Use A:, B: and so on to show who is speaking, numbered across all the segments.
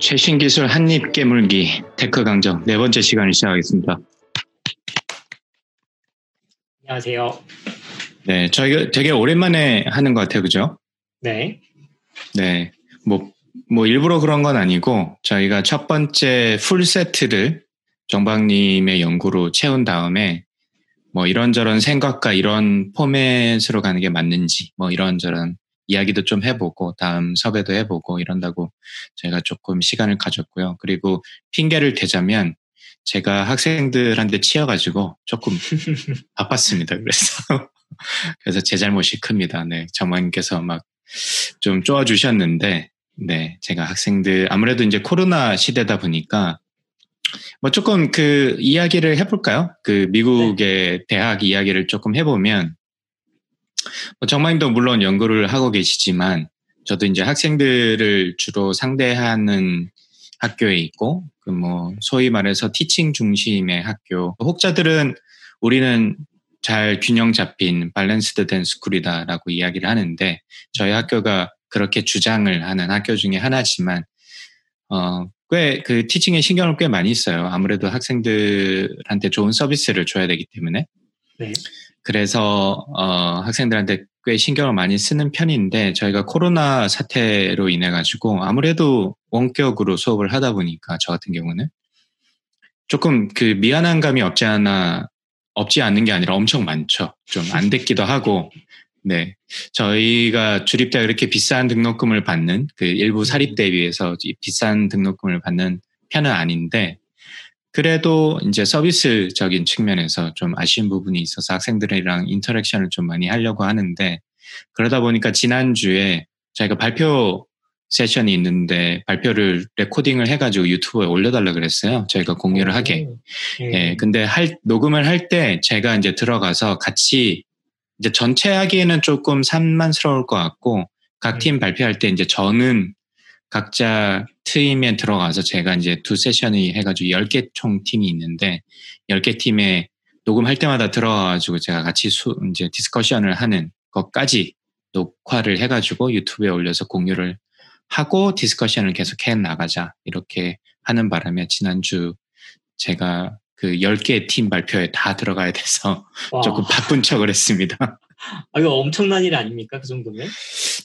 A: 최신 기술 한입 깨물기 테크 강정 네 번째 시간을 시작하겠습니다.
B: 안녕하세요.
A: 네, 저희가 되게 오랜만에 하는 것 같아요, 그죠?
B: 네.
A: 네, 뭐, 뭐 일부러 그런 건 아니고 저희가 첫 번째 풀 세트를 정박님의 연구로 채운 다음에 뭐 이런저런 생각과 이런 포맷으로 가는 게 맞는지 뭐 이런저런 이야기도 좀 해보고 다음 섭외도 해보고 이런다고 제가 조금 시간을 가졌고요. 그리고 핑계를 대자면 제가 학생들한테 치여가지고 조금 바빴습니다. 그래서 그래서 제 잘못이 큽니다. 네, 정만님께서 막 좀 쪼아주셨는데 네, 제가 학생들 아무래도 이제 코로나 시대다 보니까 뭐 조금 그 이야기를 해볼까요? 그 미국의 네. 대학 이야기를 조금 해보면 뭐 정박님도 물론 연구를 하고 계시지만 저도 이제 학생들을 주로 상대하는 학교에 있고 그 뭐 소위 말해서 teaching 중심의 학교 혹자들은 우리는 잘 균형 잡힌 balanced 된 school이다라고 이야기를 하는데 저희 학교가 그렇게 주장을 하는 학교 중에 하나지만 어, 꽤 그 teaching에 신경을 꽤 많이 써요. 아무래도 학생들한테 좋은 서비스를 줘야 되기 때문에. 네. 그래서 어, 학생들한테 꽤 신경을 많이 쓰는 편인데 저희가 코로나 사태로 인해 가지고 아무래도 원격으로 수업을 하다 보니까 저 같은 경우는 조금 그 미안한 감이 없지 않아 없지 않는 게 아니라 엄청 많죠. 좀 안 됐기도 하고 네. 저희가 주립대 이렇게 비싼 등록금을 받는 그 일부 사립대에 비해서 비싼 등록금을 받는 편은 아닌데 그래도 이제 서비스적인 측면에서 좀 아쉬운 부분이 있어서 학생들이랑 인터랙션을 좀 많이 하려고 하는데 그러다 보니까 지난주에 저희가 발표 세션이 있는데 발표를 레코딩을 해가지고 유튜브에 올려달라 그랬어요. 저희가 공유를 하게. 예. 네, 근데 할, 녹음을 할 때 제가 이제 들어가서 같이 이제 전체 하기에는 조금 산만스러울 것 같고 각팀 음. 발표할 때 이제 저는 각자 팀에 들어가서 제가 이제 두 세션을 해가지고 10개 총 팀이 있는데 10개 팀에 녹음할 때마다 들어가가지고 제가 같이 수, 이제 discussion을 하는 것까지 녹화를 해가지고 유튜브에 올려서 공유를 하고 discussion을 계속 해 나가자 이렇게 하는 바람에 지난주 제가 그 10개 팀 발표에 다 들어가야 돼서 와. 조금 바쁜 척을 했습니다.
B: 아, 이거 엄청난 일 아닙니까? 그 정도면?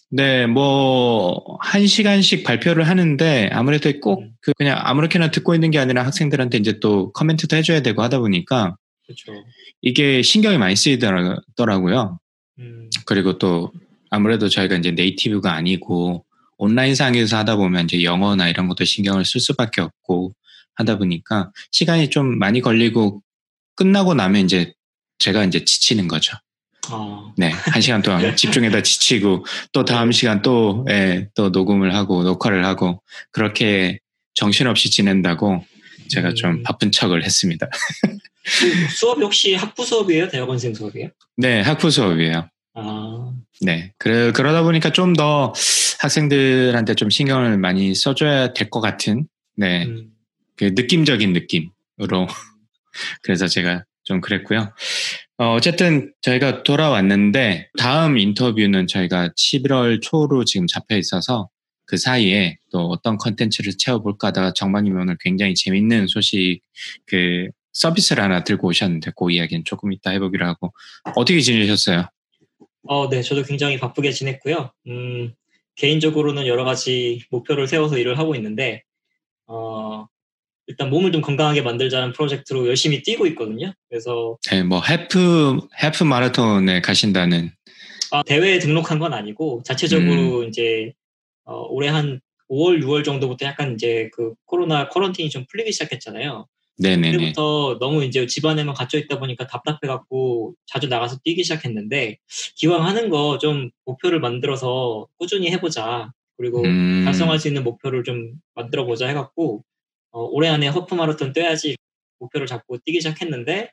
A: 네, 뭐, 한 시간씩 발표를 하는,데 아무래도 꼭 음. 그 그냥 아무렇게나 듣고 있는 게 아니라 학생들한테 이제 또 커멘트도 해줘야 되고 하다 보니까 그쵸. 이게 신경이 많이 쓰이더라고요. 음. 그리고 또 아무래도 저희가 이제 네이티브가 아니고 온라인 상에서 하다 보면 이제 영어나 이런 것도 신경을 쓸 수밖에 없고 하다 보니까 시간이 좀 많이 걸리고 끝나고 나면 이제 제가 이제 지치는 거죠. 어. 네, 한 시간 동안 집중해다 지치고 또 다음 시간 또, 예, 또 녹음을 하고 녹화를 하고 그렇게 정신없이 지낸다고 제가 음. 좀 바쁜 척을 했습니다.
B: 수업 역시 학부 수업이에요? 대학원생 수업이에요?
A: 네, 학부 수업이에요. 아. 네, 그래, 그러다 보니까 좀 더 학생들한테 좀 신경을 많이 써줘야 될 것 같은, 네, 음. 그 느낌적인 느낌으로. 그래서 제가 좀 그랬고요. 어, 어쨌든 저희가 돌아왔는데 다음 인터뷰는 저희가 11월 초로 지금 잡혀 있어서 그 사이에 또 어떤 컨텐츠를 채워볼까 하다가 정방님 오늘 굉장히 재밌는 소식 그 서비스를 하나 들고 오셨는데 그 이야기는 조금 이따 해보기로 하고 어떻게 지내셨어요?
B: 어, 네, 저도 굉장히 바쁘게 지냈고요. 음, 개인적으로는 여러 가지 목표를 세워서 일을 하고 있는데 어, 일단 몸을 좀 건강하게 만들자는 프로젝트로 열심히 뛰고 있거든요. 그래서
A: 네, 뭐 해프 해프 마라톤에 가신다는
B: 아, 대회에 등록한 건 아니고 자체적으로 음. 이제 어, 올해 한 5월 6월 정도부터 약간 이제 그 코로나 쿼런틴이 좀 풀리기 시작했잖아요. 네네네. 그때부터 너무 이제 집안에만 갇혀 있다 보니까 답답해 갖고 자주 나가서 뛰기 시작했는데 기왕 하는 거 좀 목표를 만들어서 꾸준히 해보자. 그리고 음. 달성할 수 있는 목표를 좀 만들어 보자 해갖고 어, 올해 안에 허프 마라톤 뛰어야지 목표를 잡고 뛰기 시작했는데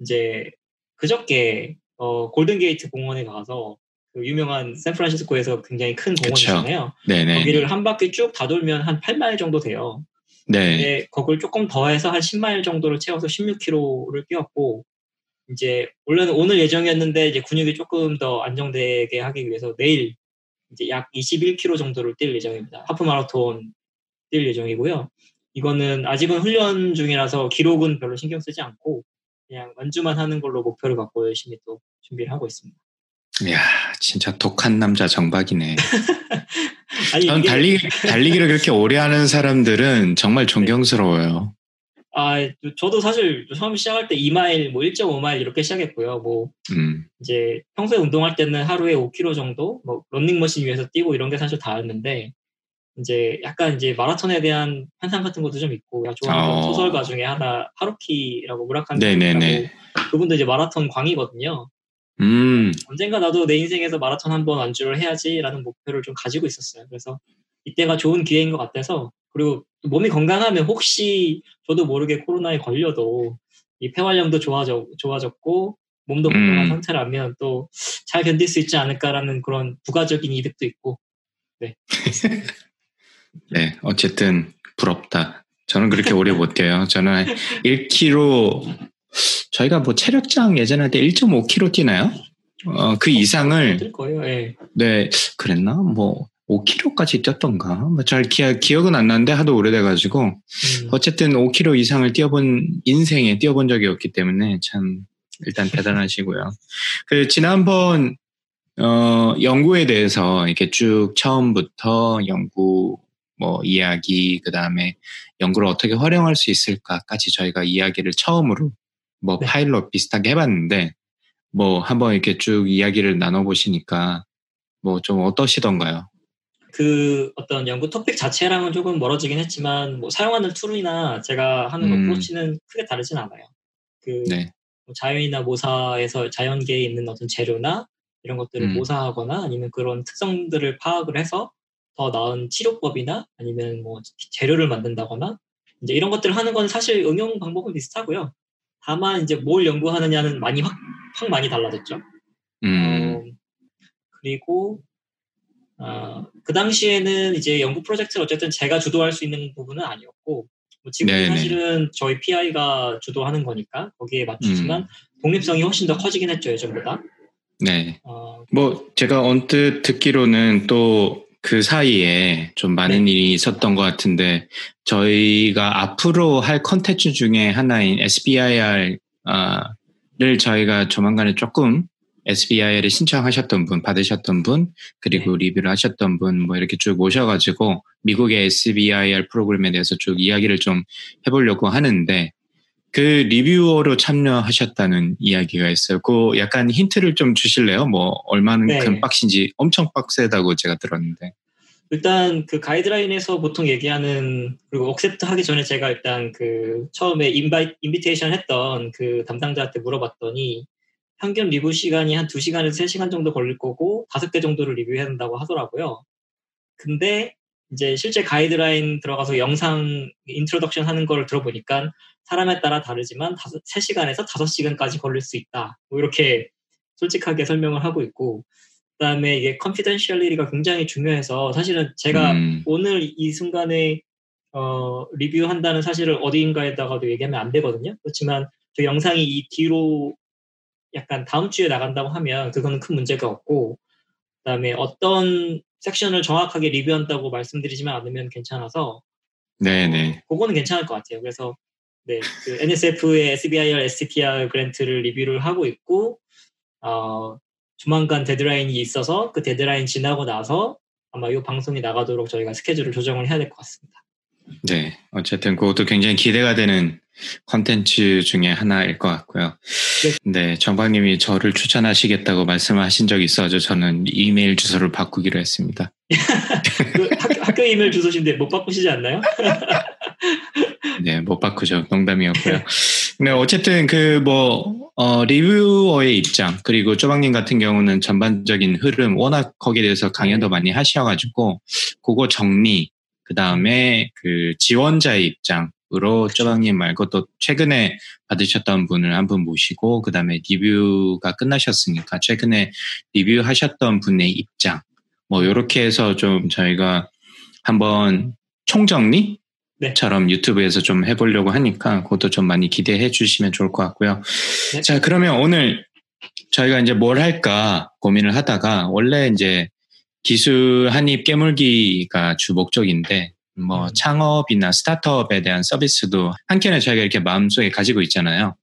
B: 이제 그저께 어, 골든게이트 공원에 가서 그 유명한 샌프란시스코에서 굉장히 큰 공원이잖아요. 네네. 거기를 한 바퀴 쭉 다 돌면 한 8마일 정도 돼요. 네. 근데 거기를 조금 더해서 한 10마일 정도를 채워서 16km를 뛰었고 이제 원래는 오늘 예정이었는데 이제 근육이 조금 더 안정되게 하기 위해서 내일 이제 약 21km 정도를 뛸 예정입니다. 하프 마라톤 뛸 예정이고요. 이거는 아직은 훈련 중이라서 기록은 별로 신경 쓰지 않고 그냥 완주만 하는 걸로 목표를 갖고 열심히 또 준비를 하고 있습니다.
A: 이야, 진짜 독한 남자 정박이네. 아니, 전 이게... 달리기, 달리기를 그렇게 오래 하는 사람들은 정말 존경스러워요.
B: 아, 저도 사실 처음 시작할 때 2마일, 뭐 1.5마일 이렇게 시작했고요. 뭐, 음. 이제 평소에 운동할 때는 하루에 5km 정도, 뭐, 런닝머신 위에서 뛰고 이런 게 사실 다였는데, 이제 약간 이제 마라톤에 대한 환상 같은 것도 좀 있고, 좋아하는 어. 소설가 중에 하나, 하루키라고 무라카미라고 그분도 이제 마라톤 광이거든요. 음. 언젠가 나도 내 인생에서 마라톤 한번 안주를 해야지라는 목표를 좀 가지고 있었어요. 그래서 이때가 좋은 기회인 것 같아서 그리고 몸이 건강하면 혹시 저도 모르게 코로나에 걸려도 이 폐활량도 좋아져, 좋아졌고 몸도 건강한 음. 상태라면 또 잘 견딜 수 있지 않을까라는 그런 부가적인 이득도 있고 네.
A: 네, 어쨌든 부럽다. 저는 그렇게 오래 못 뛰어요. 저는 1km 저희가 뭐 체력장 예전에 때 1.5km 뛰나요? 어, 그 이상을
B: 거예요. 네.
A: 네, 그랬나? 뭐 5km까지 뛰었던가? 뭐잘 기억, 기억은 안 나는데 하도 오래돼가지고 음. 어쨌든 5km 이상을 뛰어본 인생에 뛰어본 적이 없기 때문에 참 일단 대단하시고요. 그 지난번 어, 연구에 대해서 이렇게 쭉 처음부터 연구 뭐 이야기 그 다음에 연구를 어떻게 활용할 수 있을까까지 저희가 이야기를 처음으로 뭐 네. 파일럿 비슷하게 해봤는데 뭐 한번 이렇게 쭉 이야기를 나눠보시니까 뭐 좀 어떠시던가요?
B: 그 어떤 연구 토픽 자체랑은 조금 멀어지긴 했지만 뭐 사용하는 tool이나 제가 하는 음. approach는 크게 다르진 않아요. 그 네. 뭐 자연이나 모사에서 자연계에 있는 어떤 재료나 이런 것들을 음. 모사하거나 아니면 그런 특성들을 파악을 해서 더 나은 치료법이나 아니면 뭐 재료를 만든다거나 이제 이런 것들을 하는 건 사실 응용 방법은 비슷하고요. 다만 이제 뭘 연구하느냐는 많이 확, 확 많이 달라졌죠. 음. 어, 그리고 어, 그 당시에는 이제 연구 프로젝트를 어쨌든 제가 주도할 수 있는 부분은 아니었고 뭐 지금 은 사실은 저희 PI가 주도하는 거니까 거기에 맞추지만 음. 독립성이 훨씬 더 커지긴 했죠 예전보다.
A: 네. 어, 뭐 제가 언뜻 듣기로는 또 그 사이에 좀 많은 네. 일이 있었던 것 같은데 저희가 앞으로 할 컨텐츠 중에 하나인 SBIR을 저희가 조만간에 조금 SBI를 신청하셨던 분, 받으셨던 분, 그리고 네. 리뷰를 하셨던 분, 뭐 이렇게 쭉 모셔가지고 미국의 SBIR 프로그램에 대해서 쭉 이야기를 좀 해보려고 하는데 그 리뷰어로 참여하셨다는 이야기가 있어요. 그 약간 힌트를 좀 주실래요? 뭐 얼마만큼 네. 빡신지 엄청 빡세다고 제가 들었는데.
B: 일단 그 가이드라인에서 보통 얘기하는 그리고 accept 하기 전에 제가 일단 그 처음에 invi invitation 했던 그 담당자한테 물어봤더니 평균 리뷰 시간이 한 2시간에서 3시간 정도 걸릴 거고 5개 정도를 리뷰해야 된다고 하더라고요. 근데 이제 실제 가이드라인 들어가서 영상 introduction 하는 걸 들어보니까 사람에 따라 다르지만 3시간에서 5시간까지 걸릴 수 있다. 뭐 이렇게 솔직하게 설명을 하고 있고 그다음에 이게 confidentiality가 굉장히 중요해서 사실은 제가 음. 오늘 이 순간에 어, 리뷰한다는 사실을 어디인가에다가도 얘기하면 안 되거든요. 그렇지만 저 영상이 이 뒤로 약간 다음 주에 나간다고 하면 그거는 큰 문제가 없고 그다음에 어떤 섹션을 정확하게 리뷰한다고 말씀드리지만 않으면 괜찮아서
A: 네네.
B: 어, 그거는 괜찮을 것 같아요. 그래서 네, 그 NSF의 SBIR, STTR grant를 리뷰를 하고 있고 어, 조만간 데드라인이 있어서 그 데드라인 지나고 나서 아마 이 방송이 나가도록 저희가 스케줄을 조정을 해야 될 것 같습니다.
A: 네, 어쨌든 그것도 굉장히 기대가 되는 컨텐츠 중에 하나일 것 같고요. 네, 네 정박님이 저를 추천하시겠다고 말씀하신 적이 있어서 저는 이메일 주소를 바꾸기로 했습니다.
B: 그 학교, 학교, 이메일 주소신데 못 바꾸시지 않나요?
A: 네, 못 바꾸죠. 농담이었고요. 네, 어쨌든 그 뭐 어, 리뷰어의 입장 그리고 쪼박님 같은 경우는 전반적인 흐름 워낙 거기에 대해서 강연도 많이 하셔가지고 그거 정리 그 다음에 그 지원자의 입장으로 쪼박님 말고 또 최근에 받으셨던 분을 한 분 모시고 그 다음에 리뷰가 끝나셨으니까 최근에 리뷰하셨던 분의 입장 뭐 이렇게 해서 좀 저희가 한번 총정리 네. 처럼 유튜브에서 좀 해보려고 하니까 그것도 좀 많이 기대해 주시면 좋을 것 같고요. 네. 자, 그러면 오늘 저희가 이제 뭘 할까 고민을 하다가 원래 이제 기술 한입 깨물기가 주 목적인데 뭐 음. 창업이나 스타트업에 대한 서비스도 한켠에 저희가 이렇게 마음속에 가지고 있잖아요.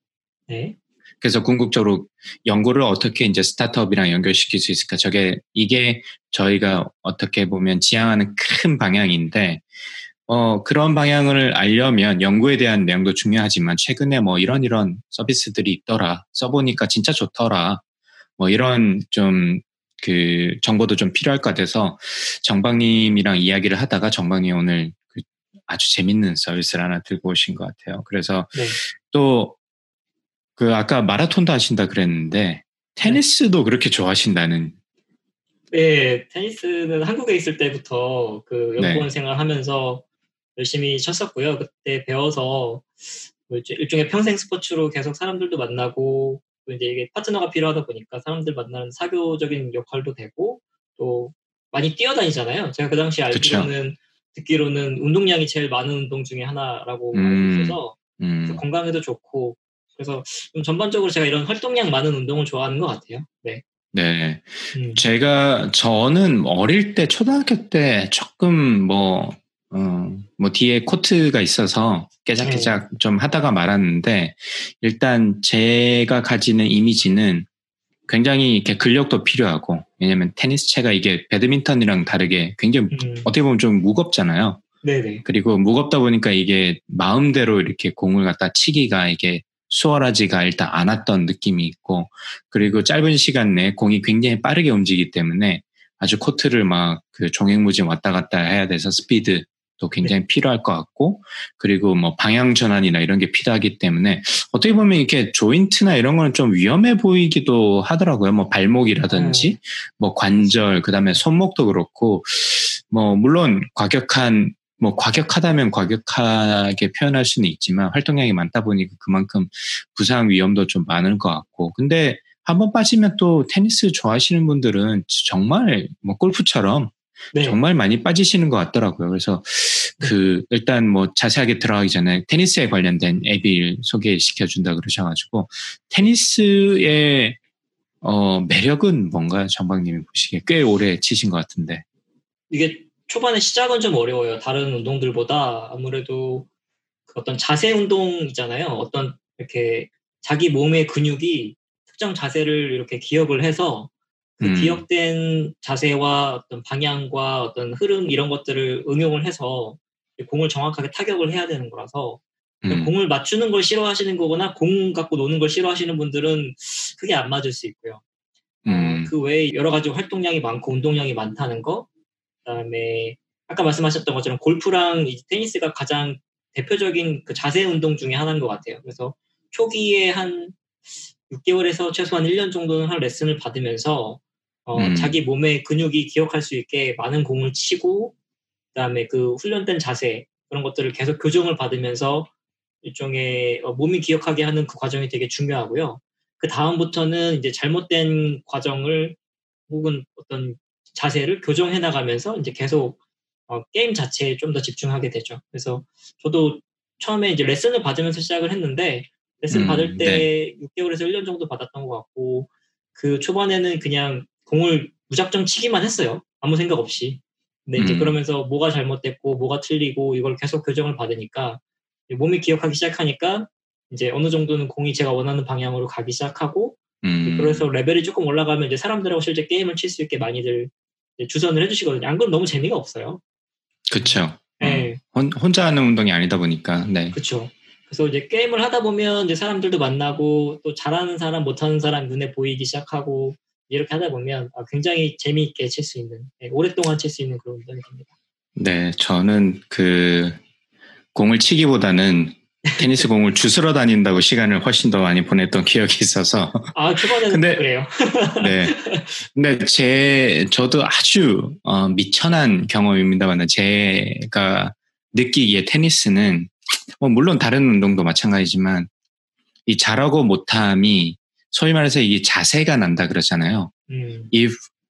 A: 네. 그래서 궁극적으로 연구를 어떻게 이제 스타트업이랑 연결시킬 수 있을까? 저게 이게 저희가 어떻게 보면 지향하는 큰 방향인데 어, 그런 방향을 알려면 연구에 대한 내용도 중요하지만 최근에 뭐 이런 이런 서비스들이 있더라. 써보니까 진짜 좋더라. 뭐 이런 좀 그 정보도 좀 필요할 것 같아서 정박님이랑 이야기를 하다가 정박님 오늘 그 아주 재밌는 서비스를 하나 들고 오신 것 같아요. 그래서 네. 또그 아까 마라톤도 하신다 그랬는데 테니스도 네. 그렇게 좋아하신다는
B: 네, 테니스는 한국에 있을 때부터 그 연구원 네. 생활하면서 열심히 쳤었고요. 그때 배워서 뭐 일종의 평생 스포츠로 계속 사람들도 만나고 또 이제 이게 파트너가 필요하다 보니까 사람들 만나는 사교적인 역할도 되고 또 많이 뛰어다니잖아요. 제가 그 당시 알기로는 듣기로는 운동량이 제일 많은 운동 중에 하나라고 음, 알고 있어서 음. 건강에도 좋고 그래서 좀 전반적으로 제가 이런 활동량 많은 운동을 좋아하는 것 같아요. 네.
A: 네. 음. 제가 저는 어릴 때 초등학교 때 조금 뭐 어, 뭐 뒤에 코트가 있어서 깨작깨작 네. 좀 하다가 말았는데 일단 제가 가지는 이미지는 굉장히 이렇게 근력도 필요하고 왜냐면 테니스채가 이게 배드민턴이랑 다르게 굉장히 음. 어떻게 보면 좀 무겁잖아요. 네네. 그리고 무겁다 보니까 이게 마음대로 이렇게 공을 갖다 치기가 이게 수월하지가 일단 않았던 느낌이 있고 그리고 짧은 시간 내에 공이 굉장히 빠르게 움직이기 때문에 아주 코트를 막 그 종횡무진 왔다 갔다 해야 돼서 스피드 또 굉장히 네. 필요할 것 같고 그리고 뭐 방향 전환이나 이런 게 필요하기 때문에 어떻게 보면 이렇게 조인트나 이런 거는 좀 위험해 보이기도 하더라고요. 뭐 발목이라든지 음. 뭐 관절 그다음에 손목도 그렇고 뭐 물론 과격한 뭐 과격하다면 과격하게 표현할 수는 있지만 활동량이 많다 보니까 그만큼 부상 위험도 좀 많을 것 같고 근데 한번 빠지면 또 테니스 좋아하시는 분들은 정말 뭐 골프처럼 네. 정말 많이 빠지시는 것 같더라고요. 그래서 네. 그 일단 뭐 자세하게 들어가기 전에 테니스에 관련된 앱을 소개시켜 준다 그러셔가지고 테니스의 어 매력은 뭔가요, 정박님이 보시기에 꽤 오래 치신 것 같은데
B: 이게 초반에 시작은 좀 어려워요. 다른 운동들보다 아무래도 그 어떤 자세 운동이잖아요. 어떤 이렇게 자기 몸의 근육이 특정 자세를 이렇게 기억을 해서 그 음. 기억된 자세와 어떤 방향과 어떤 흐름 이런 것들을 응용을 해서 공을 정확하게 타격을 해야 되는 거라서 음. 공을 맞추는 걸 싫어하시는 거거나 공 갖고 노는 걸 싫어하시는 분들은 크게 안 맞을 수 있고요. 어, 음. 어, 그 외에 여러 가지 활동량이 많고 운동량이 많다는 거, 그다음에 아까 말씀하셨던 것처럼 골프랑 테니스가 가장 대표적인 그 자세 운동 중에 하나인 것 같아요. 그래서 초기에 한 6개월에서 최소한 1년 정도는 한 레슨을 받으면서 어, 음. 자기 몸의 근육이 기억할 수 있게 많은 공을 치고 그다음에 그 훈련된 자세 그런 것들을 계속 교정을 받으면서 일종의 어, 몸이 기억하게 하는 그 과정이 되게 중요하고요. 그 다음부터는 이제 잘못된 과정을 혹은 어떤 자세를 교정해 나가면서 이제 계속 어, 게임 자체에 좀 더 집중하게 되죠. 그래서 저도 처음에 이제 레슨을 받으면서 시작을 했는데 레슨 음, 받을 때 네. 6개월에서 1년 정도 받았던 것 같고 그 초반에는 그냥 공을 무작정 치기만 했어요. 아무 생각 없이. 근데 이제 음. 그러면서 뭐가 잘못됐고 뭐가 틀리고 이걸 계속 교정을 받으니까 몸이 기억하기 시작하니까 이제 어느 정도는 공이 제가 원하는 방향으로 가기 시작하고 음. 그래서 레벨이 조금 올라가면 이제 사람들하고 실제 게임을 칠 수 있게 많이들 주선을 해주시거든요. 안 그럼 너무 재미가 없어요.
A: 그렇죠. 네. 어, 혼자 하는 운동이 아니다 보니까. 네.
B: 그렇죠. 그래서 이제 게임을 하다 보면 이제 사람들도 만나고 또 잘하는 사람, 못하는 사람 눈에 보이기 시작하고 이렇게 하다 보면 아, 굉장히 재미있게 칠 수 있는 네, 오랫동안 칠 수 있는 그런 운동이 됩니다.
A: 네, 저는 그 공을 치기보다는 테니스 공을 주스러 다닌다고 시간을 훨씬 더 많이 보냈던 기억이 있어서.
B: 아, 초반에는 근데, 그래요.
A: 네. 근데 제, 저도 아주 어, 미천한 경험입니다만 제가 느끼기에 테니스는, 뭐 물론 다른 운동도 마찬가지지만, 이 잘하고 못함이 소위 말해서 이 자세가 난다 그러잖아요. 음. 이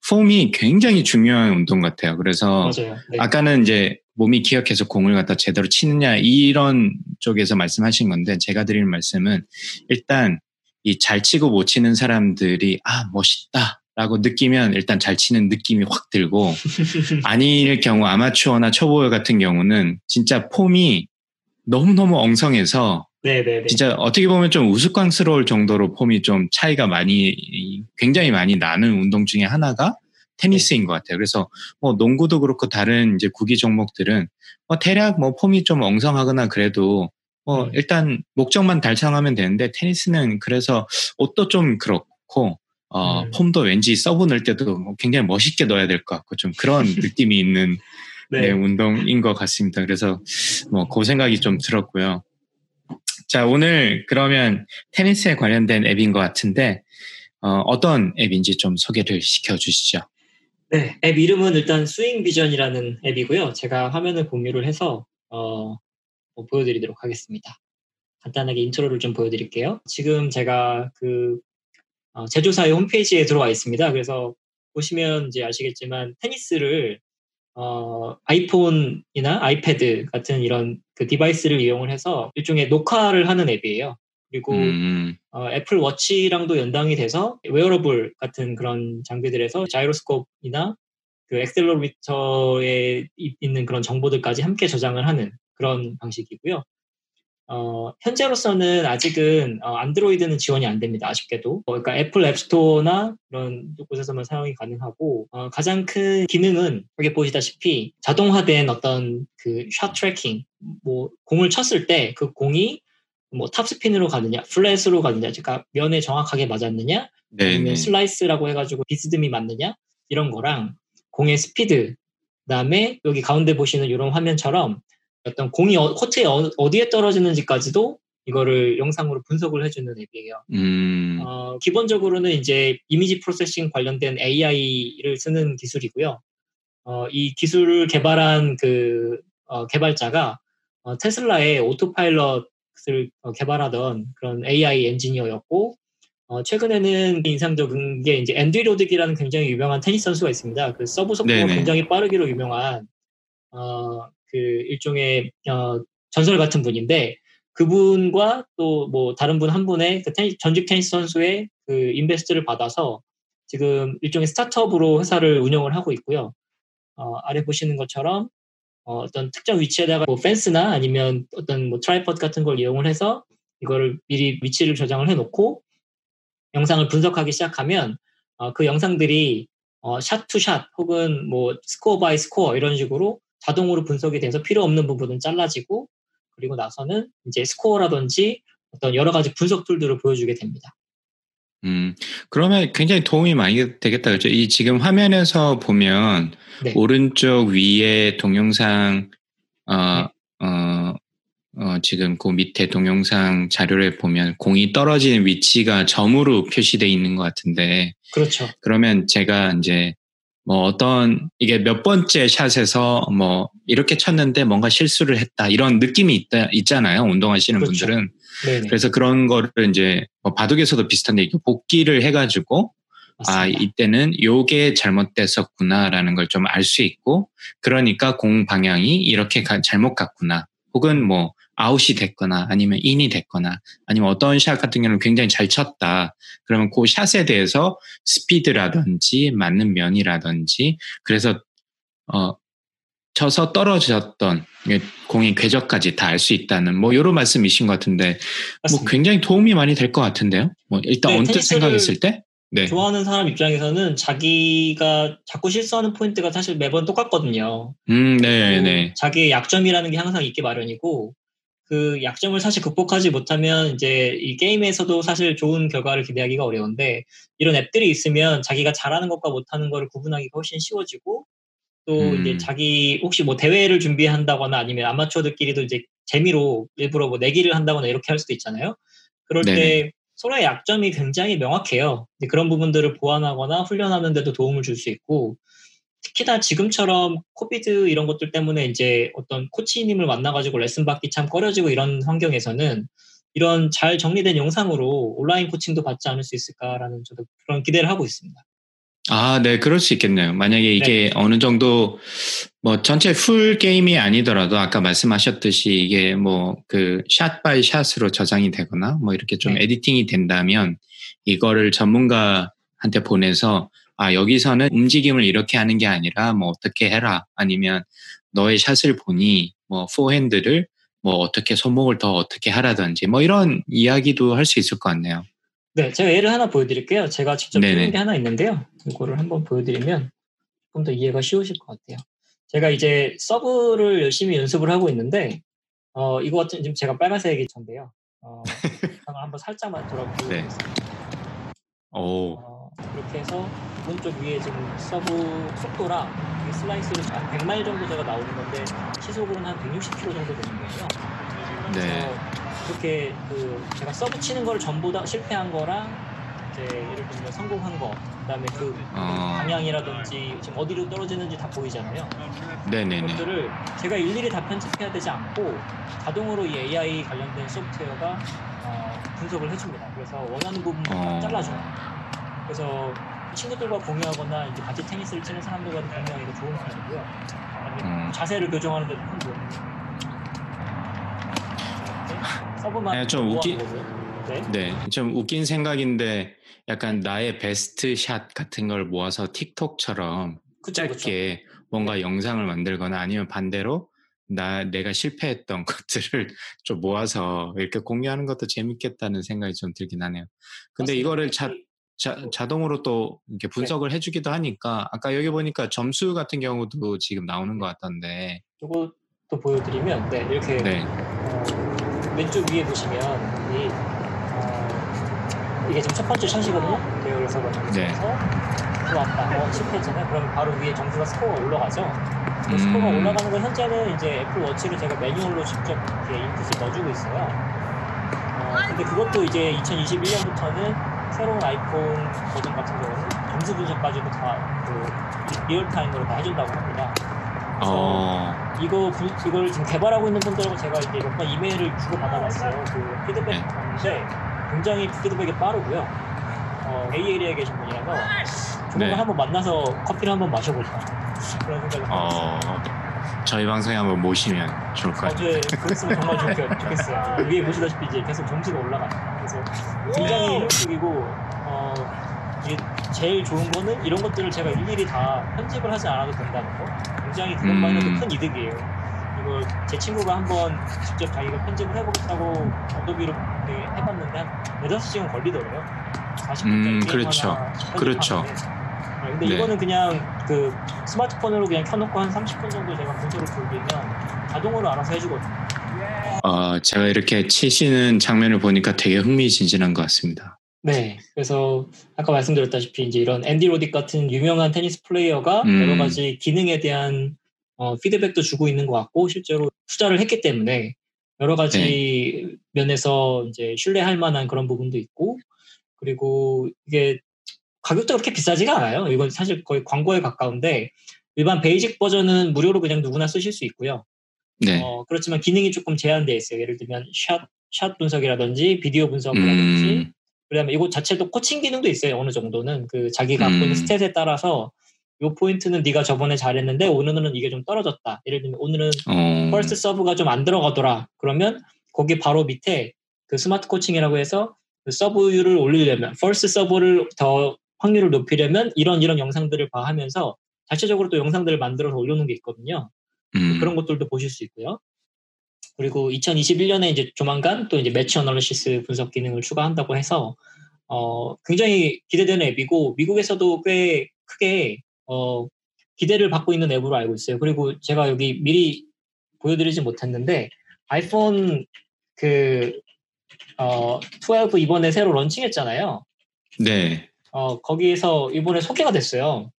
A: 폼이 굉장히 중요한 운동 같아요. 그래서 네. 아까는 이제 몸이 기억해서 공을 갖다 제대로 치느냐 이런 쪽에서 말씀하신 건데 제가 드리는 말씀은 일단 이 잘 치고 못 치는 사람들이 아 멋있다 라고 느끼면 일단 잘 치는 느낌이 확 들고 아닐 경우 아마추어나 초보 같은 경우는 진짜 폼이 너무너무 엉성해서 네네네. 진짜 어떻게 보면 좀 우스꽝스러울 정도로 폼이 좀 차이가 많이 굉장히 많이 나는 운동 중에 하나가 테니스인 것 같아요. 그래서 뭐 농구도 그렇고 다른 이제 구기 종목들은 뭐 대략 뭐 폼이 좀 엉성하거나 그래도 뭐 음. 일단 목적만 달성하면 되는데 테니스는 그래서 옷도 좀 그렇고 어, 음. 폼도 왠지 서브 넣을 때도 뭐 굉장히 멋있게 넣어야 될 것 같고 좀 그런 느낌이 있는 네. 네, 운동인 것 같습니다. 그래서 뭐 그 생각이 좀 들었고요. 자, 오늘 그러면 테니스에 관련된 앱인 것 같은데 어떤 앱인지 좀 소개를 시켜주시죠.
B: 네, 앱 이름은 일단 스윙 비전이라는 앱이고요. 제가 화면을 공유를 해서 어, 뭐 보여드리도록 하겠습니다. 간단하게 인트로를 좀 보여드릴게요. 지금 제가 그 어, 제조사의 홈페이지에 들어와 있습니다. 그래서 보시면 이제 아시겠지만 테니스를 어, 아이폰이나 아이패드 같은 이런 그 device를 이용을 해서 일종의 녹화를 하는 앱이에요. 그리고 음. 어, 애플 워치랑도 연동이 돼서 웨어러블 같은 그런 장비들에서 자이로스코프이나 그 accelerometer에 있는 그런 정보들까지 함께 저장을 하는 그런 방식이고요. 어, 현재로서는 아직은 어, 안드로이드는 지원이 안 됩니다. 아쉽게도. 어, 그러니까 애플 앱스토어나 이런 곳에서만 사용이 가능하고 어, 가장 큰 기능은 여기 보시다시피 자동화된 어떤 그 shot tracking, 뭐 공을 쳤을 때 그 공이 뭐 topspin으로 가느냐, flat으로 가느냐, 그러니까 면에 정확하게 맞았느냐, 네네. 아니면 슬라이스라고 해가지고 비스듬히 맞느냐 이런 거랑 공의 스피드, 그다음에 여기 가운데 보시는 이런 화면처럼 어떤 공이 어, 코트에 어, 디에 떨어지는지까지도 이거를 영상으로 분석을 해주는 앱이에요. 음. 어, 기본적으로는 이제 이미지 프로세싱 관련된 AI를 쓰는 기술이고요. 어, 이 기술을 개발한 그 어, 개발자가 어, 테슬라의 오토파일럿을 어, 개발하던 그런 AI 엔지니어였고 어, 최근에는 인상적인 게 이제 앤디 로딕이라는 굉장히 유명한 테니스 선수가 있습니다. 그 서브 속도가 굉장히 빠르기로 유명한 어, 그 일종의 어, 전설 같은 분인데 그분과 또 뭐 다른 분 한 분의 그 테니, 전직 테니스 선수의 그 invest를 받아서 지금 일종의 스타트업으로 회사를 운영을 하고 있고요. 어, 아래 보시는 것처럼 어떤 특정 위치에다가 뭐 펜스나 아니면 어떤 뭐 tripod 같은 걸 이용을 해서 이거를 미리 위치를 저장을 해놓고 영상을 분석하기 시작하면 어, 그 영상들이 어, shot to shot 혹은 뭐 score by score 이런 식으로 자동으로 분석이 돼서 필요 없는 부분은 잘라지고 그리고 나서는 이제 스코어라든지 어떤 여러 가지 분석 tool들을 보여주게 됩니다.
A: 음, 그러면 굉장히 도움이 많이 되겠다. 그죠? 이 지금 화면에서 보면 네. 오른쪽 위에 동영상, 어, 네. 어, 어, 지금 그 밑에 동영상 자료를 보면 공이 떨어지는 위치가 점으로 표시되어 있는 것 같은데.
B: 그렇죠.
A: 그러면 제가 이제 뭐 어떤 이게 몇 번째 샷에서 뭐 이렇게 쳤는데 뭔가 실수를 했다 이런 느낌이 있다 있잖아요 운동하시는 그렇죠. 분들은 네네. 그래서 그런 거를 이제 뭐 바둑에서도 비슷한데 복기를 해가지고 아, 맞습니다. 아 이때는 요게 잘못됐었구나라는 걸 좀 알 수 있고 그러니까 공 방향이 이렇게 가, 잘못 갔구나 혹은 뭐 아웃이 됐거나 아니면 인이 됐거나 아니면 어떤 샷 같은 경우는 굉장히 잘 쳤다. 그러면 그 샷에 대해서 스피드라든지 맞는 면이라든지 그래서 어 쳐서 떨어졌던 공의 궤적까지 다 알 수 있다는 뭐 이런 말씀이신 것 같은데 뭐 맞습니다. 뭐 굉장히 도움이 많이 될 것 같은데요. 뭐 일단 네, 언뜻 생각했을 때
B: 네. 좋아하는 사람 입장에서는 자기가 자꾸 실수하는 포인트가 사실 매번 똑같거든요.
A: 음, 네, 네.
B: 자기의 약점이라는 게 항상 있기 마련이고 그 약점을 사실 극복하지 못하면 이제 이 게임에서도 사실 좋은 결과를 기대하기가 어려운데 이런 앱들이 있으면 자기가 잘하는 것과 못하는 것을 구분하기가 훨씬 쉬워지고 또 음. 이제 자기 혹시 뭐 대회를 준비한다거나 아니면 아마추어들끼리도 이제 재미로 일부러 뭐 내기를 한다거나 이렇게 할 수도 있잖아요. 그럴 네네. 때 서로의 약점이 굉장히 명확해요. 그런 부분들을 보완하거나 훈련하는 데도 도움을 줄 수 있고 특히나 지금처럼 COVID 이런 것들 때문에 이제 어떤 코치님을 만나가지고 레슨 받기 참 꺼려지고 이런 환경에서는 이런 잘 정리된 영상으로 온라인 코칭도 받지 않을 수 있을까라는 저도 그런 기대를 하고 있습니다.
A: 아, 네, 그럴 수 있겠네요. 만약에 이게 네. 어느 정도 뭐 전체 full 게임이 아니더라도 아까 말씀하셨듯이 이게 뭐 그 shot by shot으로 저장이 되거나 뭐 이렇게 좀 네. editing이 된다면 이거를 전문가한테 보내서 아 여기서는 움직임을 이렇게 하는 게 아니라 뭐 어떻게 해라 아니면 너의 샷을 보니 뭐 포핸드를 뭐 어떻게 손목을 더 어떻게 하라든지 뭐 이런 이야기도 할 수 있을 것 같네요.
B: 네, 제가 예를 하나 보여드릴게요. 제가 직접 찍은 게 하나 있는데요. 이거를 한번 보여드리면 좀더 이해가 쉬우실 것 같아요. 제가 이제 서브를 열심히 연습을 하고 있는데 어, 이거 같은 지금 제가 빨간색이 전데요. 어, 한번 살짝만 돌아보겠습니다. 네. 오. 어, 이렇게 해서 오른쪽 위에 지금 서브 속도랑 슬라이스로 한 100마일 정도 제가 나오는 건데 시속으로는 한 160km 정도 되는 거예요. 네. 이렇게 그 제가 서브 치는 걸 전부 다 실패한 거랑 이제 예를 들면 성공한 거, 그다음에 그 어. 방향이라든지 지금 어디로 떨어지는지 다 보이잖아요. 네네네. 그것들을 제가 일일이 다 편집해야 되지 않고 자동으로 이 AI 관련된 소프트웨어가 어, 분석을 해줍니다. 그래서 원하는 부분만 어. 잘라줘요. 그래서 친구들과 공유하거나 이제 같이 테니스를 치는 사람들과 공유하기가 좋은 편이고요. 음. 자세를 교정하는 데도 큰 도움이 서브만
A: 네, 좀 웃기 네? 네, 좀 웃긴 생각인데 약간 나의 베스트 샷 같은 걸 모아서 틱톡처럼 그쵸, 짧게 그쵸. 뭔가 네. 영상을 만들거나 아니면 반대로 나 내가 실패했던 것들을 좀 모아서 이렇게 공유하는 것도 재밌겠다는 생각이 좀 들긴 하네요. 근데 맞습니다. 이거를 자, 자, 뭐 자동으로 또 이렇게 네. 분석을 네. 해주기도 하니까 아까 여기 보니까 점수 같은 경우도 지금 나오는 것 같던데.
B: 이것도 보여드리면 네 이렇게 네. 어, 왼쪽 위에 보시면 이 어, 이게 지금 첫 번째 샷이거든요. 대열에서 먼저 네. 들어왔다. 어, 실패했잖아요. 그러면 바로 위에 점수가 스코어가 올라가죠. 음. 스코어가 올라가는 건 현재는 이제 애플 워치를 제가 매뉴얼로 직접 이렇게 input을 넣어주고 있어요. 어, 근데 그것도 이제 2021년부터는 새로운 아이폰 버전 같은 경우는 점수 분석까지도 다그 real time으로 다 해준다고 합니다. 그래서 어... 이거 이걸 지금 개발하고 있는 분들하고 제가 이제 몇 번 이메일을 주고 받아봤어요. 그 피드백 네. 받는데 굉장히 피드백이 빠르고요. 어, LA에 계신 분이라서 조만간 네. 한번 만나서 커피를 한번 마셔볼까 그런 생각을 어...
A: 저희 방송에 한번 모시면 좋을 것 같아요.
B: 어제 그랬으면 정말 좋겠, 좋겠어요. 위에 보시다시피 이제 계속 점수가 올라가요. 그래서 굉장히 효율적이고 어, 이게 제일 좋은 거는 이런 것들을 제가 일일이 다 편집을 하지 않아도 된다는 거. 굉장히 그것만으로도 음. 큰 이득이에요. 이걸 제 친구가 한번 직접 자기가 편집을 해보겠다고 어도비로 해봤는데 한 4, 5시간 걸리더래요. 40분짜리 음,
A: 그렇죠. 그렇죠.
B: 아, 근데 네. 이거는 그냥 그 스마트폰으로 그냥 켜놓고 한 30분 정도 제가 분석을 돌리면 자동으로 알아서 해주거든요.
A: 어, 제가 이렇게 치시는 장면을 보니까 되게 흥미진진한 것 같습니다.
B: 네. 그래서 아까 말씀드렸다시피 이제 이런 앤디 로딕 같은 유명한 테니스 플레이어가 음. 여러 가지 기능에 대한 어, 피드백도 주고 있는 것 같고 실제로 투자를 했기 때문에 여러 가지 네. 면에서 이제 신뢰할 만한 그런 부분도 있고 그리고 이게 가격도 그렇게 비싸지가 않아요. 이건 사실 거의 광고에 가까운데 일반 basic 버전은 무료로 그냥 누구나 쓰실 수 있고요. 네. 어, 그렇지만 기능이 조금 제한되어 있어요. 예를 들면 샷, 샷 분석이라든지 비디오 분석이라든지 음. 그다음에 이거 자체도 코칭 기능도 있어요. 어느 정도는 그 자기가 갖고 있는 음. stat에 따라서 요 포인트는 네가 저번에 잘했는데 오늘은 이게 좀 떨어졌다. 예를 들면 오늘은 어. first 서브가 좀 안 들어가더라. 그러면 거기 바로 밑에 그 smart coaching이라고 해서 그 서브율을 올리려면 first 서브를 더 확률을 높이려면 이런 이런 영상들을 봐 하면서 자체적으로 또 영상들을 만들어서 올려놓은 게 있거든요. 음. 그런 것들도 보실 수 있고요. 그리고 2021년에 이제 조만간 또 이제 매치 어널리시스 분석 기능을 추가한다고 해서 어, 굉장히 기대되는 앱이고 미국에서도 꽤 크게 어, 기대를 받고 있는 앱으로 알고 있어요. 그리고 제가 여기 미리 보여드리지 못했는데 아이폰 그 어, 12 이번에 새로 런칭했잖아요.
A: 네.
B: 어, 거기에서 이번에 소개가 됐어요.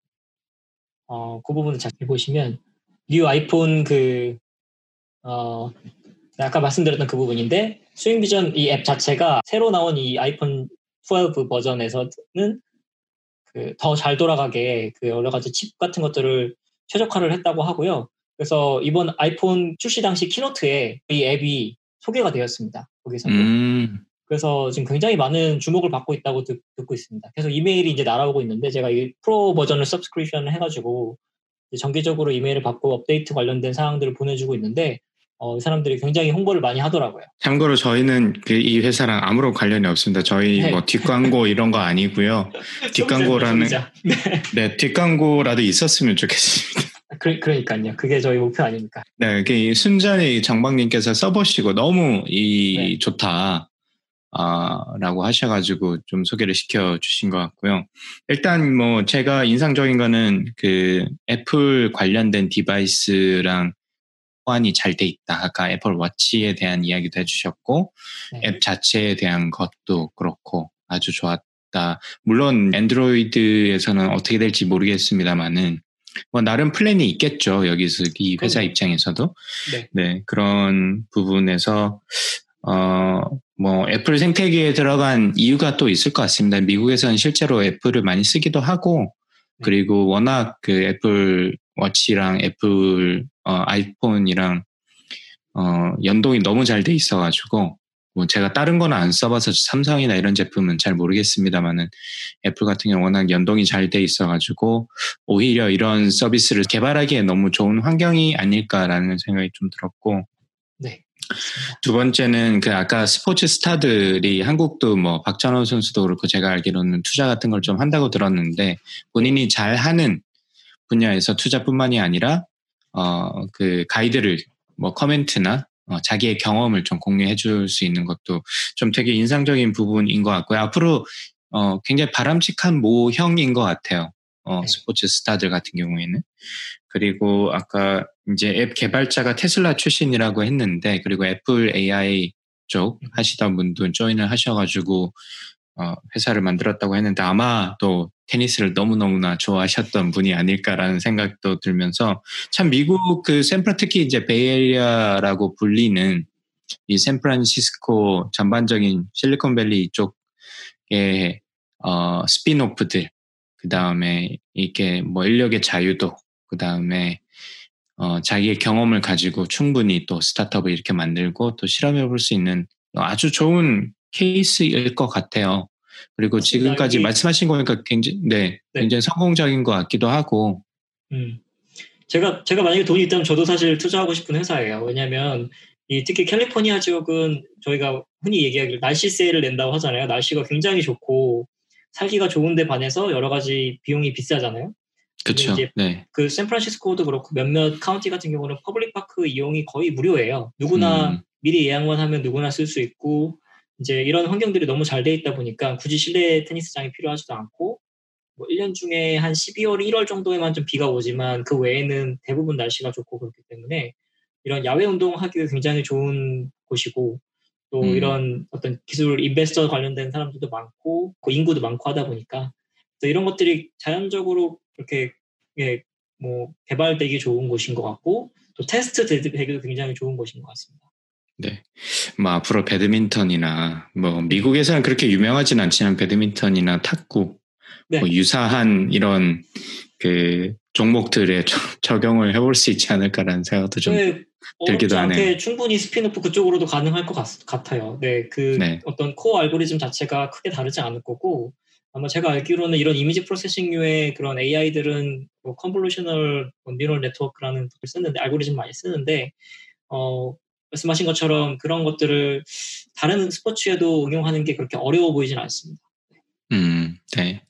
B: 어, 그 부분을 잘 보시면 new 아이폰 그 어, 아까 말씀드렸던 그 부분인데 스윙 비전 이 앱 자체가 새로 나온 이 아이폰 12 버전에서는 그 더 잘 돌아가게 그 여러 가지 칩 같은 것들을 최적화를 했다고 하고요. 그래서 이번 아이폰 출시 당시 keynote에 이 앱이 소개가 되었습니다. 거기서도. 음. 그래서 지금 굉장히 많은 주목을 받고 있다고 듣, 고 있습니다. 그래서 이메일이 이제 날아오고 있는데 제가 이 프로 버전을 서브스크립션을 해가지고 정기적으로 이메일을 받고 업데이트 관련된 사항들을 보내주고 있는데 어, 사람들이 굉장히 홍보를 많이 하더라고요.
A: 참고로 저희는 그 이 회사랑 아무런 관련이 없습니다. 저희 네. 뭐 뒷광고 이런 거 아니고요. 뒷광고라는 네. 네. 뒷광고라도 있었으면 좋겠습니다.
B: 그, 그러니까요. 그게 저희 목표 아닙니까?
A: 네, 그 순전히 정박님께서 써보시고 너무 이 네. 좋다. 아, 라고 하셔가지고 좀 소개를 시켜 주신 것 같고요. 일단 뭐 제가 인상적인 거는 그 애플 관련된 device랑 호환이 잘 돼 있다. 아까 애플 워치에 대한 이야기도 해주셨고, 네. 앱 자체에 대한 것도 그렇고 아주 좋았다. 물론 Android에서는 어떻게 될지 모르겠습니다만은 뭐 나름 플랜이 있겠죠. 여기서 이 회사 입장에서도 네. 네 그런 부분에서 어, 뭐, 애플 생태계에 들어간 이유가 또 있을 것 같습니다. 미국에서는 실제로 애플을 많이 쓰기도 하고, 네. 그리고 워낙 그 애플 워치랑 애플 어, 아이폰이랑 어, 연동이 너무 잘 돼 있어가지고 뭐 제가 다른 거는 안 써봐서 삼성이나 이런 제품은 잘 모르겠습니다만은 애플 같은 경우 워낙 연동이 잘 돼 있어가지고 오히려 이런 서비스를 개발하기에 너무 좋은 환경이 아닐까라는 생각이 좀 들었고 네. 두 번째는 그 아까 스포츠 스타들이 한국도 뭐 박찬호 선수도 그렇고 제가 알기로는 투자 같은 걸 좀 한다고 들었는데 본인이 잘 하는 분야에서 투자뿐만이 아니라 어, 그 가이드를 뭐 comment나 어, 자기의 경험을 좀 공유해 줄 수 있는 것도 좀 되게 인상적인 부분인 것 같고요. 앞으로 어, 굉장히 바람직한 모형인 것 같아요. 어, 네. 스포츠 스타들 같은 경우에는. 그리고 아까 이제 앱 개발자가 테슬라 출신이라고 했는데, 그리고 애플 AI 쪽 음. 하시던 분도 join을 하셔가지고, 어, 회사를 만들었다고 했는데 아마 또 테니스를 너무너무나 좋아하셨던 분이 아닐까라는 생각도 들면서 참 미국 그 샌프란 특히 이제 Bay Area라고 불리는 이 샌프란시스코 전반적인 실리콘밸리 쪽의 어, 스피노프들 그 다음에 이게 뭐 인력의 자유도 그 다음에 어, 자기의 경험을 가지고 충분히 또 스타트업을 이렇게 만들고 또 실험해 볼 수 있는 아주 좋은 케이스일 것 같아요. 그리고 지금까지 말씀하신 거니까 굉장히 네, 네, 굉장히 성공적인 것 같기도 하고. 음.
B: 제가 제가 만약에 돈이 있다면 저도 사실 투자하고 싶은 회사예요. 왜냐하면 이 특히 캘리포니아 지역은 저희가 흔히 얘기하기를 날씨 세를 낸다고 하잖아요. 날씨가 굉장히 좋고 살기가 좋은데 반해서 여러 가지 비용이 비싸잖아요.
A: 그렇죠.
B: 네. 그 샌프란시스코도 그렇고 몇몇 카운티 같은 경우는 public park 이용이 거의 무료예요. 누구나 음. 미리 예약만 하면 누구나 쓸 수 있고 이제 이런 환경들이 너무 잘 돼 있다 보니까 굳이 실내 테니스장이 필요하지도 않고 뭐 1년 중에 한 12월, 1월 정도에만 좀 비가 오지만 그 외에는 대부분 날씨가 좋고 그렇기 때문에 이런 야외 운동하기 굉장히 좋은 곳이고 또 음. 이런 어떤 기술 인베스터 관련된 사람들도 많고 그 인구도 많고 하다 보니까 이런 것들이 자연적으로 이렇게 예, 뭐 개발되기 좋은 곳인 것 같고 또 테스트 되기도 굉장히 좋은 곳인 것 같습니다.
A: 네. 뭐 앞으로 배드민턴이나 뭐 미국에서는 그렇게 유명하진 않지만 배드민턴이나 탁구 네. 뭐 유사한 이런 그 종목들에 적용을 해볼 수 있지 않을까라는 생각도 좀 네, 들기도 하네요.
B: 충분히 스피노프 그쪽으로도 가능할 것 같, 아요 네, 그 네. 어떤 코어 알고리즘 자체가 크게 다르지 않을 거고 아마 제가 알기로는 이런 image processing류의 그런 AI들은 뭐 convolutional neural network라는 걸 쓰는데 알고리즘 많이 쓰는데 어 말씀하신 것처럼 그런 것들을 다른 스포츠에도 응용하는 게 그렇게 어려워 보이진 않습니다.
A: 음, 네.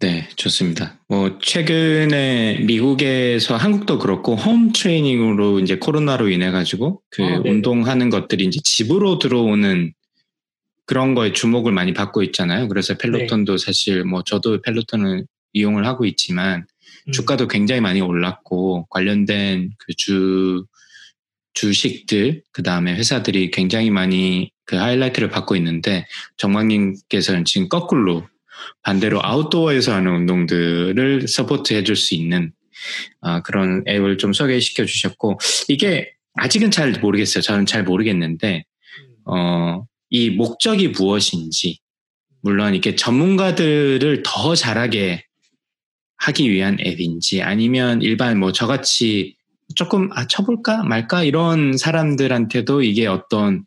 A: 네, 좋습니다. 뭐, 최근에 미국에서 한국도 그렇고, 홈 트레이닝으로 이제 코로나로 인해 가지고, 그 아, 운동하는 것들이 이제 집으로 들어오는 그런 거에 주목을 많이 받고 있잖아요. 그래서 펠로톤도 네. 사실 뭐, 저도 펠로톤을 이용을 하고 있지만, 음. 주가도 굉장히 많이 올랐고, 관련된 그 주, 주식들, 그 다음에 회사들이 굉장히 많이 그 하이라이트를 받고 있는데, 정광님께서는 지금 거꾸로 반대로 아웃도어에서 하는 운동들을 support 해줄 수 있는 아, 그런 앱을 좀 소개시켜 주셨고, 이게 아직은 잘 모르겠어요. 저는 잘 모르겠는데, 어, 이 목적이 무엇인지, 물론 이렇게 전문가들을 더 잘하게 하기 위한 앱인지, 아니면 일반 뭐 저같이 조금 아 쳐볼까 말까 이런 사람들한테도 이게 어떤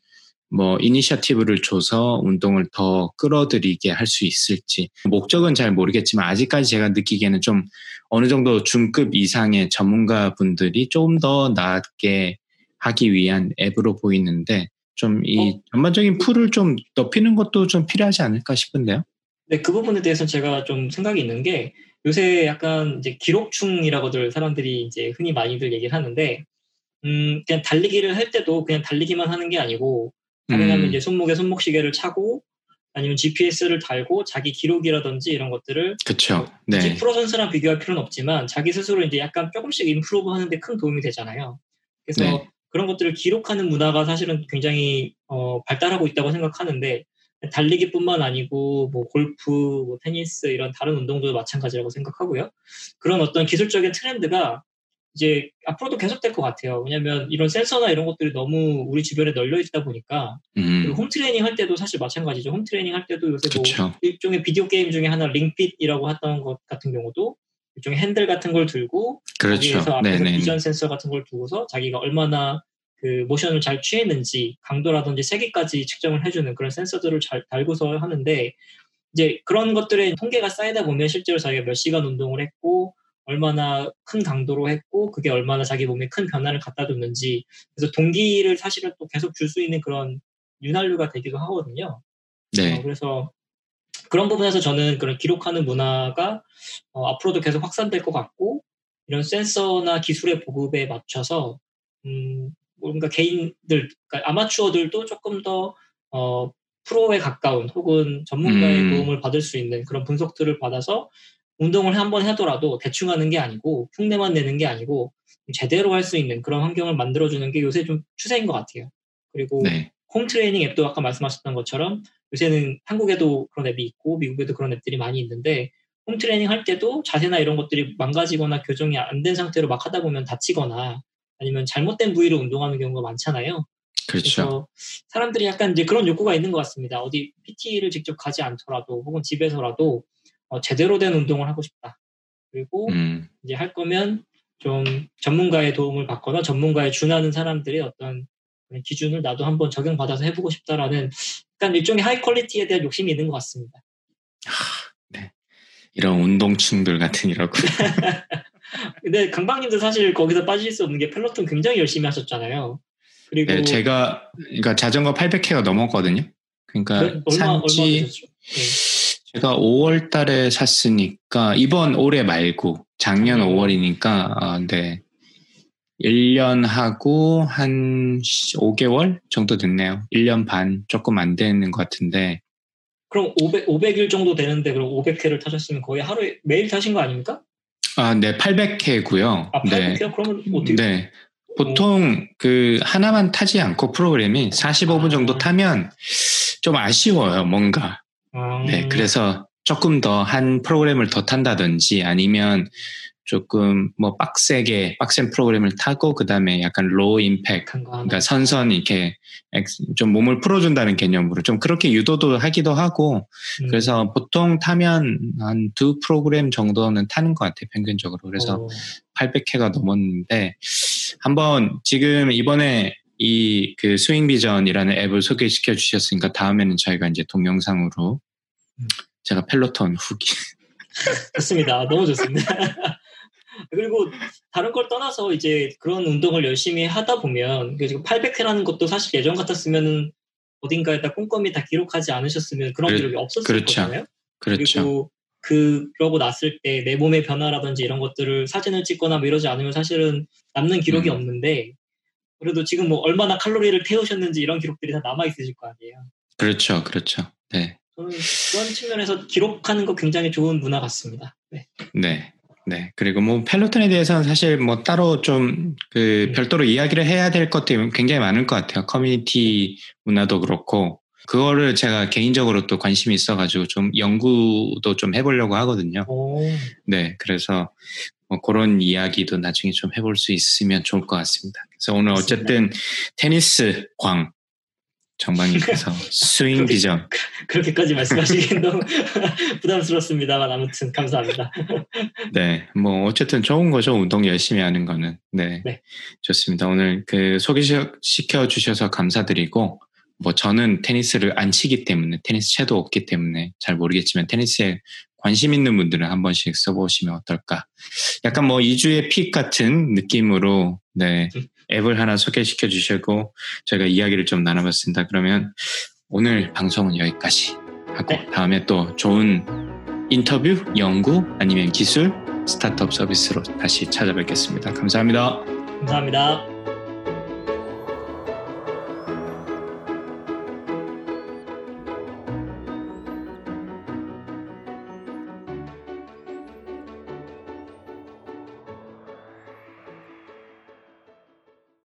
A: 뭐 이니셔티브를 줘서 운동을 더 끌어들이게 할 수 있을지 목적은 잘 모르겠지만 아직까지 제가 느끼기에는 좀 어느 정도 중급 이상의 전문가 분들이 조금 더 낫게 하기 위한 앱으로 보이는데 좀이 어? 전반적인 풀을 좀 넓히는 것도 좀 필요하지 않을까 싶은데요.
B: 네, 그 부분에 대해서는 제가 좀 생각이 있는 게 요새 약간 이제 기록충이라고들 사람들이 이제 흔히 많이들 얘기를 하는데 음, 그냥 달리기를 할 때도 그냥 달리기만 하는 게 아니고 가능하면 음. 이제 손목에 손목시계를 차고 아니면 GPS를 달고 자기 기록이라든지 이런 것들을
A: 그렇죠. 네.
B: 프로 선수랑 비교할 필요는 없지만 자기 스스로 이제 약간 조금씩 임프로브 하는데 큰 도움이 되잖아요. 그래서 네. 그런 것들을 기록하는 문화가 사실은 굉장히 어, 발달하고 있다고 생각하는데 달리기뿐만 아니고 뭐 골프, 뭐 테니스 이런 다른 운동도 마찬가지라고 생각하고요. 그런 어떤 기술적인 트렌드가 이제 앞으로도 계속될 것 같아요. 왜냐하면 이런 센서나 이런 것들이 너무 우리 주변에 널려 있다 보니까 음. 그리고 홈 트레이닝 할 때도 사실 마찬가지죠. 홈 트레이닝 할 때도 요새 뭐 그쵸. 뭐 일종의 비디오 게임 중에 하나 링핏이라고 했던 것 같은 경우도 일종의 핸들 같은 걸 들고
A: 그렇죠.
B: 거기에서 앞에서 비전 센서 같은 걸 두고서 자기가 얼마나 그 모션을 잘 취했는지 강도라든지 세기까지 측정을 해주는 그런 센서들을 잘 달고서 하는데 이제 그런 것들의 통계가 쌓이다 보면 실제로 자기가 몇 시간 운동을 했고 얼마나 큰 강도로 했고 그게 얼마나 자기 몸에 큰 변화를 갖다 줬는지 그래서 동기를 사실은 또 계속 줄 수 있는 그런 윤활유가 되기도 하거든요.
A: 네.
B: 어, 그래서 그런 부분에서 저는 그런 기록하는 문화가 어, 앞으로도 계속 확산될 것 같고 이런 센서나 기술의 보급에 맞춰서 음, 뭔가 개인들 그러니까 아마추어들도 조금 더 어, 프로에 가까운 혹은 전문가의 음. 도움을 받을 수 있는 그런 분석들을 받아서 운동을 한 번 하더라도 대충 하는 게 아니고 흉내만 내는 게 아니고 제대로 할 수 있는 그런 환경을 만들어주는 게 요새 좀 추세인 것 같아요. 그리고 네. 홈 트레이닝 앱도 아까 말씀하셨던 것처럼 요새는 한국에도 그런 앱이 있고 미국에도 그런 앱들이 많이 있는데 홈 트레이닝 할 때도 자세나 이런 것들이 망가지거나 교정이 안 된 상태로 막 하다 보면 다치거나 아니면 잘못된 부위로 운동하는 경우가 많잖아요.
A: 그렇죠.
B: 사람들이 약간 이제 그런 욕구가 있는 것 같습니다. 어디 PT를 직접 가지 않더라도 혹은 집에서라도 어, 제대로 된 운동을 하고 싶다. 그리고 음. 이제 할 거면 좀 전문가의 도움을 받거나 전문가에 준하는 사람들의 어떤 기준을 나도 한번 적용받아서 해보고 싶다라는 약간 일종의 high quality에 대한 욕심이 있는 것 같습니다.
A: 네. 이런 운동충들 같은 이라고.
B: 근데 강박님도 사실 거기서 빠질 수 없는 게 펠로톤 굉장히 열심히 하셨잖아요.
A: 그리고 네, 제가 그러니까 자전거 800회가 넘었거든요. 그러니까 네, 얼마, 산지 네. 제가 5월 달에 샀으니까 이번 올해 말고 작년 5월이니까 아, 네. 1년 하고 한 5개월 정도 됐네요. 1년 반 조금 안 되는 것 같은데.
B: 그럼 500, 500일 정도 되는데 그럼 500회를 타셨으면 거의 하루에 매일 타신 거 아닙니까?
A: 아, 네, 800회고요.
B: 아, 800회요? 네. 그러면 어떻게?
A: 네. 보통 그 하나만 타지 않고 프로그램이 45분 정도 아. 타면 좀 아쉬워요, 뭔가. 아. 네, 그래서 조금 더 한 프로그램을 더 탄다든지 아니면 조금 뭐 빡세게 빡센 프로그램을 타고 그 다음에 약간 low impact 그러니까 선선 이렇게 좀 몸을 풀어준다는 개념으로 좀 그렇게 유도도 하기도 하고 음. 그래서 보통 타면 한 두 프로그램 정도는 타는 것 같아요 평균적으로 그래서 오. 800회가 넘었는데 한번 지금 이번에 이 그 스윙 비전이라는 앱을 소개시켜 주셨으니까 다음에는 저희가 이제 동영상으로 음. 제가 펠로톤 후기
B: 좋습니다 너무 좋습니다 그리고 다른 걸 떠나서 이제 그런 운동을 열심히 하다 보면 지금 800회라는 것도 사실 예전 같았으면은 어딘가에다 꼼꼼히 다 기록하지 않으셨으면 그런 그, 기록이 없었을 그렇죠. 거잖아요.
A: 그렇죠.
B: 그리고 그러고 났을 때 내 몸의 변화라든지 이런 것들을 사진을 찍거나 뭐 이러지 않으면 사실은 남는 기록이 음. 없는데 그래도 지금 뭐 얼마나 칼로리를 태우셨는지 이런 기록들이 다 남아 있으실 거 아니에요.
A: 그렇죠, 그렇죠. 네.
B: 저는 그런 측면에서 기록하는 거 굉장히 좋은 문화 같습니다. 네.
A: 네. 네. 그리고 뭐 펠로톤에 대해서는 사실 뭐 따로 좀그 음. 별도로 이야기를 해야 될 것들이 굉장히 많을 것 같아요. 커뮤니티 문화도 그렇고 그거를 제가 개인적으로 또 관심이 있어가지고 좀 연구도 좀 해보려고 하거든요. 오. 네. 그래서 뭐 그런 이야기도 나중에 좀 해볼 수 있으면 좋을 것 같습니다. 그래서 오늘 어쨌든 테니스 광 정방님께서 스윙 비전.
B: 그렇게까지 말씀하시긴 너무 부담스럽습니다만 아무튼 감사합니다.
A: 네, 뭐 어쨌든 좋은 거죠. 운동 열심히 하는 거는. 네, 네. 좋습니다. 오늘 그 소개시켜 주셔서 감사드리고 뭐 저는 테니스를 안 치기 때문에 테니스 채도 없기 때문에 잘 모르겠지만 테니스에 관심 있는 분들은 한 번씩 써보시면 어떨까. 약간 뭐 2주의 픽 같은 느낌으로 네 앱을 하나 소개시켜 주시고 저희가 이야기를 좀 나눠봤습니다. 그러면 오늘 방송은 여기까지 하고 네. 다음에 또 좋은 인터뷰, 연구 아니면 기술, 스타트업 서비스로 다시 찾아뵙겠습니다. 감사합니다.
B: 감사합니다.